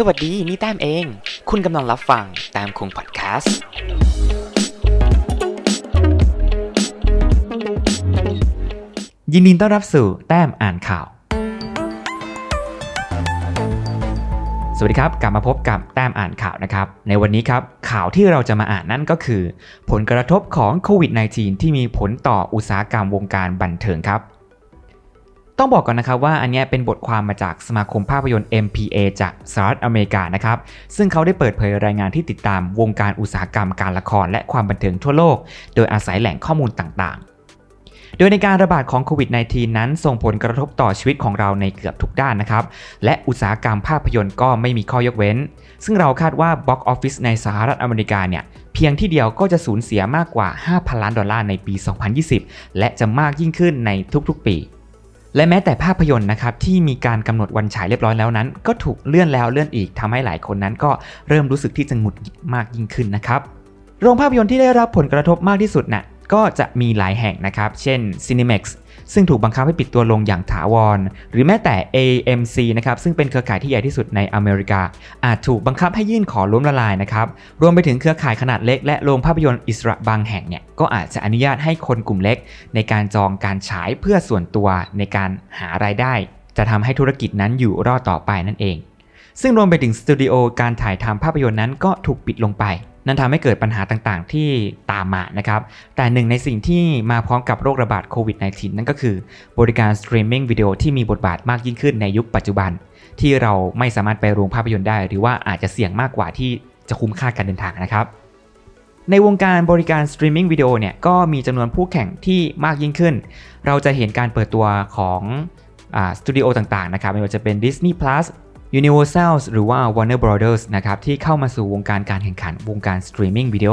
สวัสดีนี่แต้มเอง คุณกำลังรับฟังแต้มคงพอดแคสต์ยินดีต้อนรับสู่แต้มอ่านข่าว สวัสดีครับ กลับมาพบกับแต้มอ่านข่าวนะครับ ในวันนี้ครับ ข่าวที่เราจะมาอ่านนั่นก็คือ ผลกระทบของโควิด -19 ที่มีผลต่ออุตสาหกรรมวงการบันเทิงครับ ต้องบอกก่อนนะครับว่าอันนี้เป็นบทความมาจากสมาคมภาพยนตร์ MPA จากสหรัฐอเมริกานะครับ ซึ่งเขาได้เปิดเผยรายงานที่ติดตามวงการอุตสาหกรรมการละครและความบันเทิงทั่วโลก โดยอาศัยแหล่งข้อมูลต่างๆโดยในการระบาดของโควิด -19 นั้นส่งผลกระทบต่อชีวิตของเราในเกือบทุกด้านนะครับ และอุตสาหกรรมภาพยนตร์ก็ไม่มีข้อยกเว้น ซึ่งเราคาดว่า Box Office ในสหรัฐอเมริกาเนี่ย เพียงที่เดียวก็จะสูญเสียมากกว่า 5,000 ล้านดอลลาร์ในปี 2020 และจะมากยิ่งขึ้นในทุกๆปี และแม้แต่ภาพยนตร์นะครับที่มีการกำหนดวันฉายเรียบร้อยแล้วนั้น ก็ถูกเลื่อนแล้วเลื่อนอีกทำให้หลายคนนั้นก็เริ่มรู้สึกที่จะหงุดหงิดมากยิ่งขึ้นนะครับโรงภาพยนตร์ที่ได้รับผลกระทบมากที่สุดน่ะก็จะมีหลายแห่งนะครับ เช่น Cinemax ซึ่งถูกบังคับให้ปิดตัวลงอย่างถาวร หรือแม้แต่ AMC นะครับซึ่งเป็นเครือข่ายที่ใหญ่ที่สุดในอเมริกา อาจถูกบังคับให้ยื่นขอล้มละลายนะครับรวมไปถึงเครือข่ายขนาดเล็กและโรงภาพยนตร์อิสระบางแห่งเนี่ยก็อาจจะอนุญาตให้คนกลุ่มเล็ก ในการจองการฉายเพื่อส่วนตัวในการหารายได้ จะทำให้ธุรกิจนั้นอยู่รอดต่อไปนั่นเอง ซึ่งรวมไปถึงสตูดิโอการถ่ายทำภาพยนตร์นั้นก็ถูกปิดลงไป นั่นทำให้เกิดปัญหาต่างๆ ที่ตามมานะครับ แต่หนึ่งในสิ่งที่มาพร้อมกับโรคระบาดโควิด -19 นั่นก็คือบริการสตรีมมิ่งวิดีโอที่มีบทบาทมากยิ่งขึ้นในยุคปัจจุบัน ที่เราไม่สามารถไปโรงภาพยนตร์ได้ หรือว่าอาจจะเสี่ยงมากกว่าที่จะคุ้มค่าการเดินทางนะครับในวงการบริการสตรีมมิ่งวิดีโอเนี่ยก็มีจำนวนผู้แข่งที่มากยิ่งขึ้น เราจะเห็นการเปิดตัวของสตูดิโอต่างๆนะครับไม่ว่าจะเป็น Disney Plus Universal หรือว่า Warner Brothers นะครับที่เข้ามาสู่วงการการแข่งขันวงการสตรีมมิ่งวิดีโอ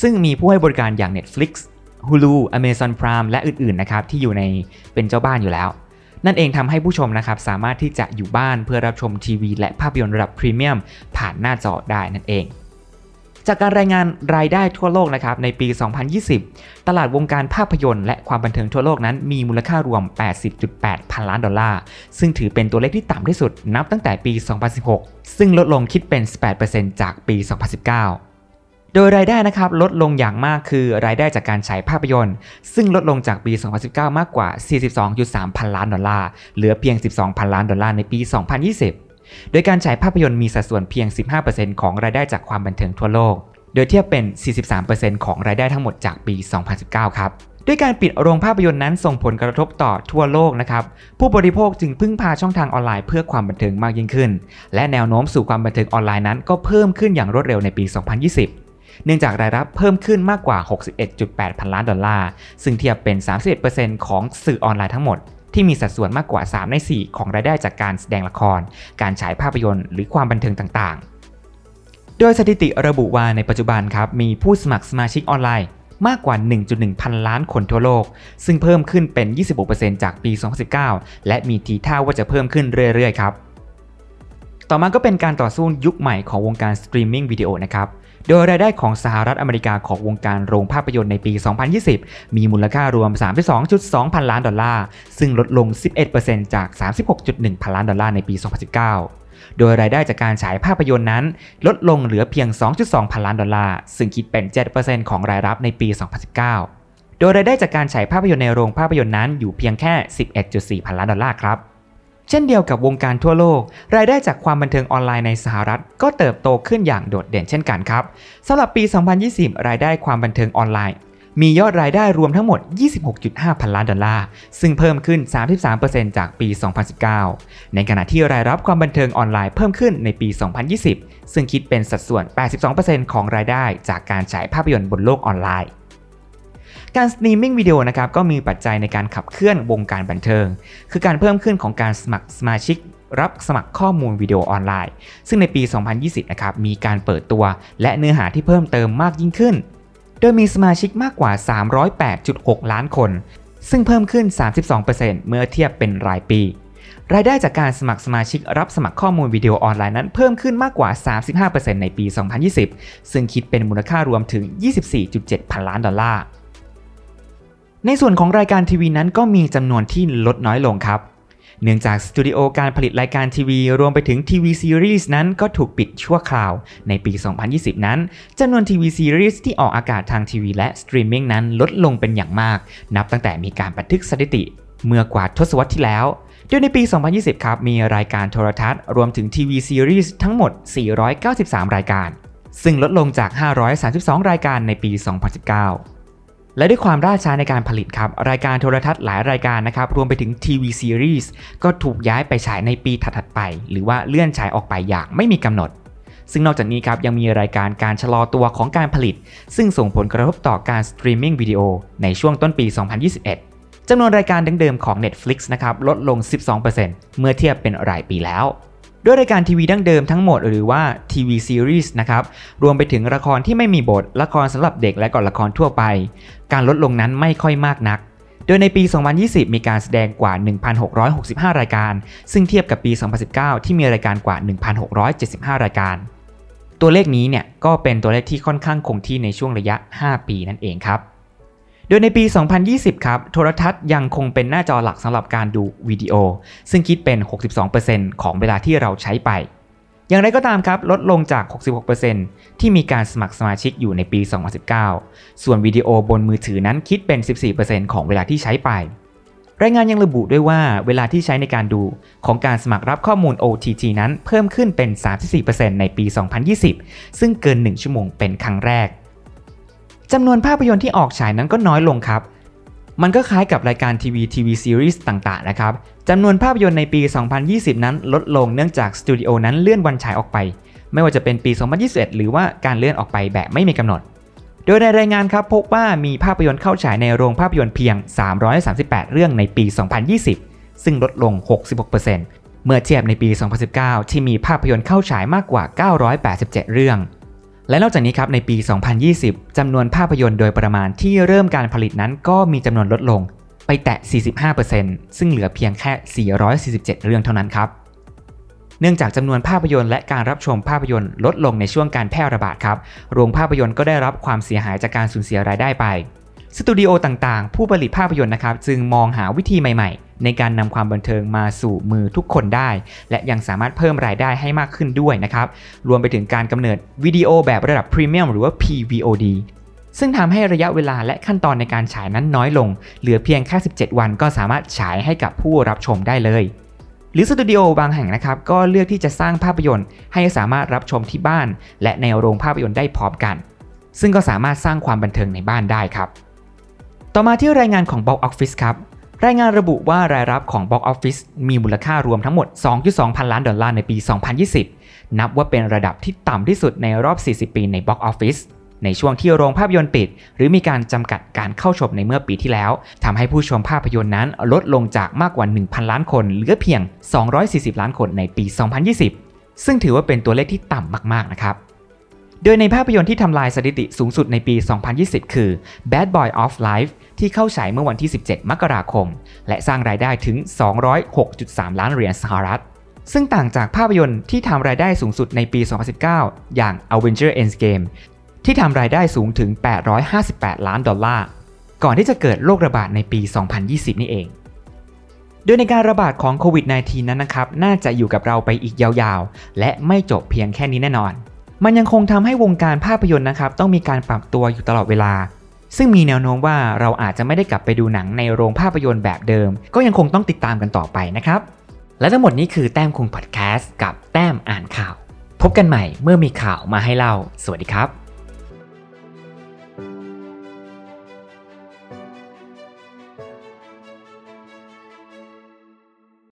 ซึ่งมีผู้ให้บริการอย่าง Netflix Hulu Amazon Prime และอื่น ๆ นะครับที่อยู่ในเป็นเจ้าบ้านอยู่แล้ว นั่นเองทำให้ผู้ชมนะครับสามารถที่จะอยู่บ้านเพื่อรับชมทีวี และภาพยนตร์ระดับพรีเมียมผ่านหน้าจอได้นั่นเอง จากการรายงานรายได้ทั่วโลกนะครับในปี 2020 ตลาดวงการภาพยนตร์และความบันเทิงทั่วโลกนั้นมีมูลค่ารวม 80.8 พันล้านดอลลาร์ ซึ่งถือเป็นตัวเลขที่ต่ำที่สุดนับตั้งแต่ปี 2016 ซึ่งลดลงคิดเป็น 18%จากปี 2019โดยรายได้นะครับลดลงอย่างมากคือรายได้จากการฉายภาพยนตร์ ซึ่งลดลงจากปี 2019 มากกว่า 42.3 พันล้านดอลลาร์ เหลือเพียง 12 พันล้านดอลลาร์ในปี 2020 โดยการฉายภาพยนตร์มีสัดส่วนเพียง 15%ของรายได้จากความบันเทิงทั่วโลก โดยเทียบเป็น 43%ของรายได้ทั้งหมดจากปี 2019 ครับด้วยการปิดโรงภาพยนตร์นั้นส่งผลกระทบต่อทั่วโลกนะครับผู้บริโภคจึงพึ่งพาช่องทางออนไลน์เพื่อความบันเทิงมากยิ่งขึ้น และแนวโน้มสู่ความบันเทิงออนไลน์นั้นก็เพิ่มขึ้นอย่างรวดเร็วในปี 2020 เนื่องจากรายรับเพิ่มขึ้นมากกว่า 61.8 พันล้านดอลลาร์ ซึ่งเทียบเป็น 31%ของสื่อออนไลน์ทั้งหมด ที่มีสัดส่วนมากกว่า 3 ใน 4 ของรายได้จากการแสดงละคร การฉายภาพยนตร์หรือความบันเทิงต่างๆ โดยสถิติระบุว่าในปัจจุบันครับมีผู้สมัครสมาชิกออนไลน์มากกว่า 1.1 พันล้านคนทั่วโลก ซึ่งเพิ่มขึ้นเป็น 26%จากปี 2019 และมีทีท่าว่าจะเพิ่มขึ้นเรื่อยๆ ครับ ต่อมาก็เป็นการต่อสู้ยุคใหม่ของวงการสตรีมมิ่งวิดีโอนะครับ โดยรายได้ของสหรัฐอเมริกาของวงการโรงภาพยนตร์ในปี 2020 มีมูลค่ารวม 32.2 พันล้านดอลลาร์ ซึ่งลดลง 11%จาก 36.1 พันล้านดอลลาร์ในปี 2019โดยรายได้จากการฉายภาพยนตร์นั้น ลดลงเหลือเพียง 2.2 พันล้านดอลลาร์ ซึ่งคิดเป็น 7%ของรายรับในปี 2019 โดยรายได้จากการฉายภาพยนตร์ในโรงภาพยนตร์นั้นอยู่เพียงแค่ 11.4 พันล้านดอลลาร์ครับ เช่นเดียวกับวงการทั่วโลก รายได้จากความบันเทิงออนไลน์ในสหรัฐ ก็เติบโตขึ้นอย่างโดดเด่นเช่นกันครับสำหรับปี 2020 รายได้ความบันเทิงออนไลน์ มียอดรายได้รวมทั้งหมด 26.5 พันล้านดอลลาร์ ซึ่งเพิ่มขึ้น 33%จากปี 2019 ในขณะที่รายรับความบันเทิงออนไลน์เพิ่มขึ้นในปี 2020 ซึ่งคิดเป็นสัดส่วน 82%ของรายได้จากการฉายภาพยนตร์บนโลกออนไลน์ การสตรีมมิ่งวิดีโอนะครับก็มีปัจจัยในการขับเคลื่อนวงการบันเทิง คือการเพิ่มขึ้นของการสมัครสมาชิกรับสมัครข้อมูลวิดีโอออนไลน์ ซึ่งในปี 2020 นะครับมีการเปิดตัว และเนื้อหาที่เพิ่มเติมมากยิ่งขึ้น โดยมีสมาชิกมากกว่า 308.6 ล้านคน ซึ่งเพิ่มขึ้น 32%เมื่อเทียบเป็นรายปี รายได้จากการสมัครสมาชิกรับสมัครข้อมูลวิดีโอออนไลน์นั้นเพิ่มขึ้นมากกว่า 35%ในปี 2020 ซึ่งคิดเป็นมูลค่ารวมถึง 24.7 พันล้านดอลลาร์ ในส่วนของรายการทีวีนั้นก็มีจำนวนที่ลดน้อยลงครับ เนื่องจากสตูดิโอการผลิตรายการทีวี รวมไปถึงทีวีซีรีส์นั้นก็ถูกปิดชั่วคราว ในปี 2020 นั้นจำนวนทีวีซีรีส์ที่ออกอากาศทางทีวีและสตรีมมิ่งนั้นลดลงเป็นอย่างมาก นับตั้งแต่มีการบันทึกสถิติ เมื่อกว่าทศวรรษที่แล้วโดยในปี 2020 ครับ มีรายการโทรทัศน์ รวมถึงทีวีซีรีส์ทั้งหมด 493 รายการ ซึ่งลดลงจาก 532 รายการในปี 2019 และด้วยความล่าช้าในการผลิตครับ รายการโทรทัศน์หลายรายการนะครับ รวมไปถึงทีวีซีรีส์ก็ถูกย้ายไปฉายในปีถัดๆไป หรือว่าเลื่อนฉายออกไปอย่างไม่มีกำหนด ซึ่งนอกจากนี้ครับยังมีรายการการชะลอตัวของการผลิต ซึ่งส่งผลกระทบต่อการสตรีมมิ่งวิดีโอในช่วงต้นปี 2021จำนวนรายการเดิมๆของ Netflix นะครับลดลง 12%เมื่อเทียบเป็นรายปีแล้ว ด้วยรายการทีวีดั้งเดิมทั้งหมดหรือว่าทีวีซีรีส์นะครับรวมไปถึงละครที่ไม่มีบท ละครสำหรับเด็กและก่อนละครทั่วไป การลดลงนั้นไม่ค่อยมากนัก โดยในปี 2020 มีการแสดงกว่า 1,665 รายการ ซึ่งเทียบกับปี 2019 ที่มีรายการกว่า 1,675 รายการ ตัวเลขนี้เนี่ยก็เป็นตัวเลขที่ค่อนข้างคงที่ในช่วงระยะ 5 ปีนั่นเองครับ โดยในปี 2020 ครับ โทรทัศน์ยังคงเป็นหน้าจอหลักสำหรับการดูวิดีโอ ซึ่งคิดเป็น 62%ของเวลาที่เราใช้ไป อย่างไรก็ตามครับ ลดลงจาก 66%ที่มีการสมัครสมาชิกอยู่ในปี 2019 ส่วนวิดีโอบนมือถือนั้นคิดเป็น 14%ของเวลาที่ใช้ไป รายงานยังระบุด้วยว่าเวลาที่ใช้ในการดูของการสมัครรับข้อมูล OTT นั้นเพิ่มขึ้นเป็น 34%ในปี 2020 ซึ่งเกิน 1 ชั่วโมงเป็นครั้งแรก จำนวนภาพยนตร์ที่ออกฉายนั้นก็น้อยลงครับ มันก็คล้ายกับรายการทีวีทีวีซีรีส์ต่างๆนะครับจำนวนภาพยนตร์ในปี 2020 นั้นลดลงเนื่องจากสตูดิโอนั้นเลื่อนวันฉายออกไป ไม่ว่าจะเป็นปี 2021 หรือว่าการเลื่อนออกไปแบบไม่มีกำหนด โดยในรายงานครับพบว่ามีภาพยนตร์เข้าฉายในโรงภาพยนตร์เพียง 338 เรื่องในปี 2020 ซึ่งลดลง 66%เมื่อเทียบในปี 2019 ที่มีภาพยนตร์เข้าฉายมากกว่า 987 เรื่อง และนอกจากนี้ครับในปี 2020จำนวนภาพยนตร์โดยประมาณที่เริ่มการผลิตนั้นก็มีจำนวนลดลง ไปแตะ 45%ซึ่งเหลือเพียงแค่ 447 เรื่องเท่านั้นครับ เนื่องจากจำนวนภาพยนตร์และการรับชมภาพยนตร์ลดลงในช่วงการแพร่ระบาดครับ โรงภาพยนตร์ก็ได้รับความเสียหายจากการสูญเสียรายได้ไป สตูดิโอต่างๆ ผู้ผลิตภาพยนตร์นะครับ จึงมองหาวิธีใหม่ๆ ในการนำความบันเทิงมาสู่มือทุกคนได้ และยังสามารถเพิ่มรายได้ให้มากขึ้นด้วยนะครับ รวมไปถึงการกำเนิดวิดีโอแบบระดับพรีเมียมหรือว่า PVOD ซึ่งทำให้ระยะเวลาและขั้นตอนในการฉายนั้นน้อยลง เหลือเพียงแค่ 17 วันก็สามารถฉายให้กับผู้รับชมได้เลยหรือสตูดิโอบางแห่งนะครับก็เลือกที่จะสร้างภาพยนตร์ ให้สามารถรับชมที่บ้าน และในโรงภาพยนตร์ได้พร้อมกัน ซึ่งก็สามารถสร้างความบันเทิงในบ้านได้ครับ ต่อมาที่รายงานของ Box Office ครับ รายงานระบุว่ารายรับของ Box Office มีมูลค่ารวมทั้งหมด 2.2 พันล้านดอลลาร์ในปี 2020 นับว่าเป็นระดับที่ต่ำที่สุดในรอบ 40 ปีใน Box Office ในช่วงที่โรงภาพยนตร์ปิด หรือมีการจำกัดการเข้าชมในเมื่อปีที่แล้วทำให้ผู้ชมภาพยนตร์นั้นลดลงจากมากกว่า 1,000 ล้านคน เหลือเพียง 240 ล้านคนในปี 2020 ซึ่งถือว่าเป็นตัวเลขที่ต่ำมากๆนะครับ โดยในภาพยนตร์ที่ทำลายสถิติสูงสุดในปี 2020 คือ Bad Boy of Life ที่เข้าฉายเมื่อวันที่ 17 มกราคม และสร้างรายได้ถึง 206.3 ล้านเหรียญสหรัฐ ซึ่งต่างจากภาพยนตร์ที่ทำรายได้สูงสุดในปี 2019 อย่าง Avenger Endgame ที่ทำรายได้สูงถึง 858 ล้านดอลลาร์ ก่อนที่จะเกิดโรคระบาดในปี 2020 นี่เอง โดยในการระบาดของโควิด -19 นั้นนะครับ น่าจะอยู่กับเราไปอีกยาวๆ และไม่จบเพียงแค่นี้แน่นอน มันยังคงทำให้วงการภาพยนตร์นะครับต้องมีการปรับตัวอยู่ตลอดเวลา ซึ่งมีแนวโน้มว่าเราอาจจะไม่ได้กลับไปดูหนังในโรงภาพยนตร์แบบเดิม ก็ยังคงต้องติดตามกันต่อไปนะครับ และทั้งหมดนี้คือแต้มคงพอดแคสต์กับแต้มอ่านข่าว พบกันใหม่เมื่อมีข่าวมาให้เล่า สวัสดีครับ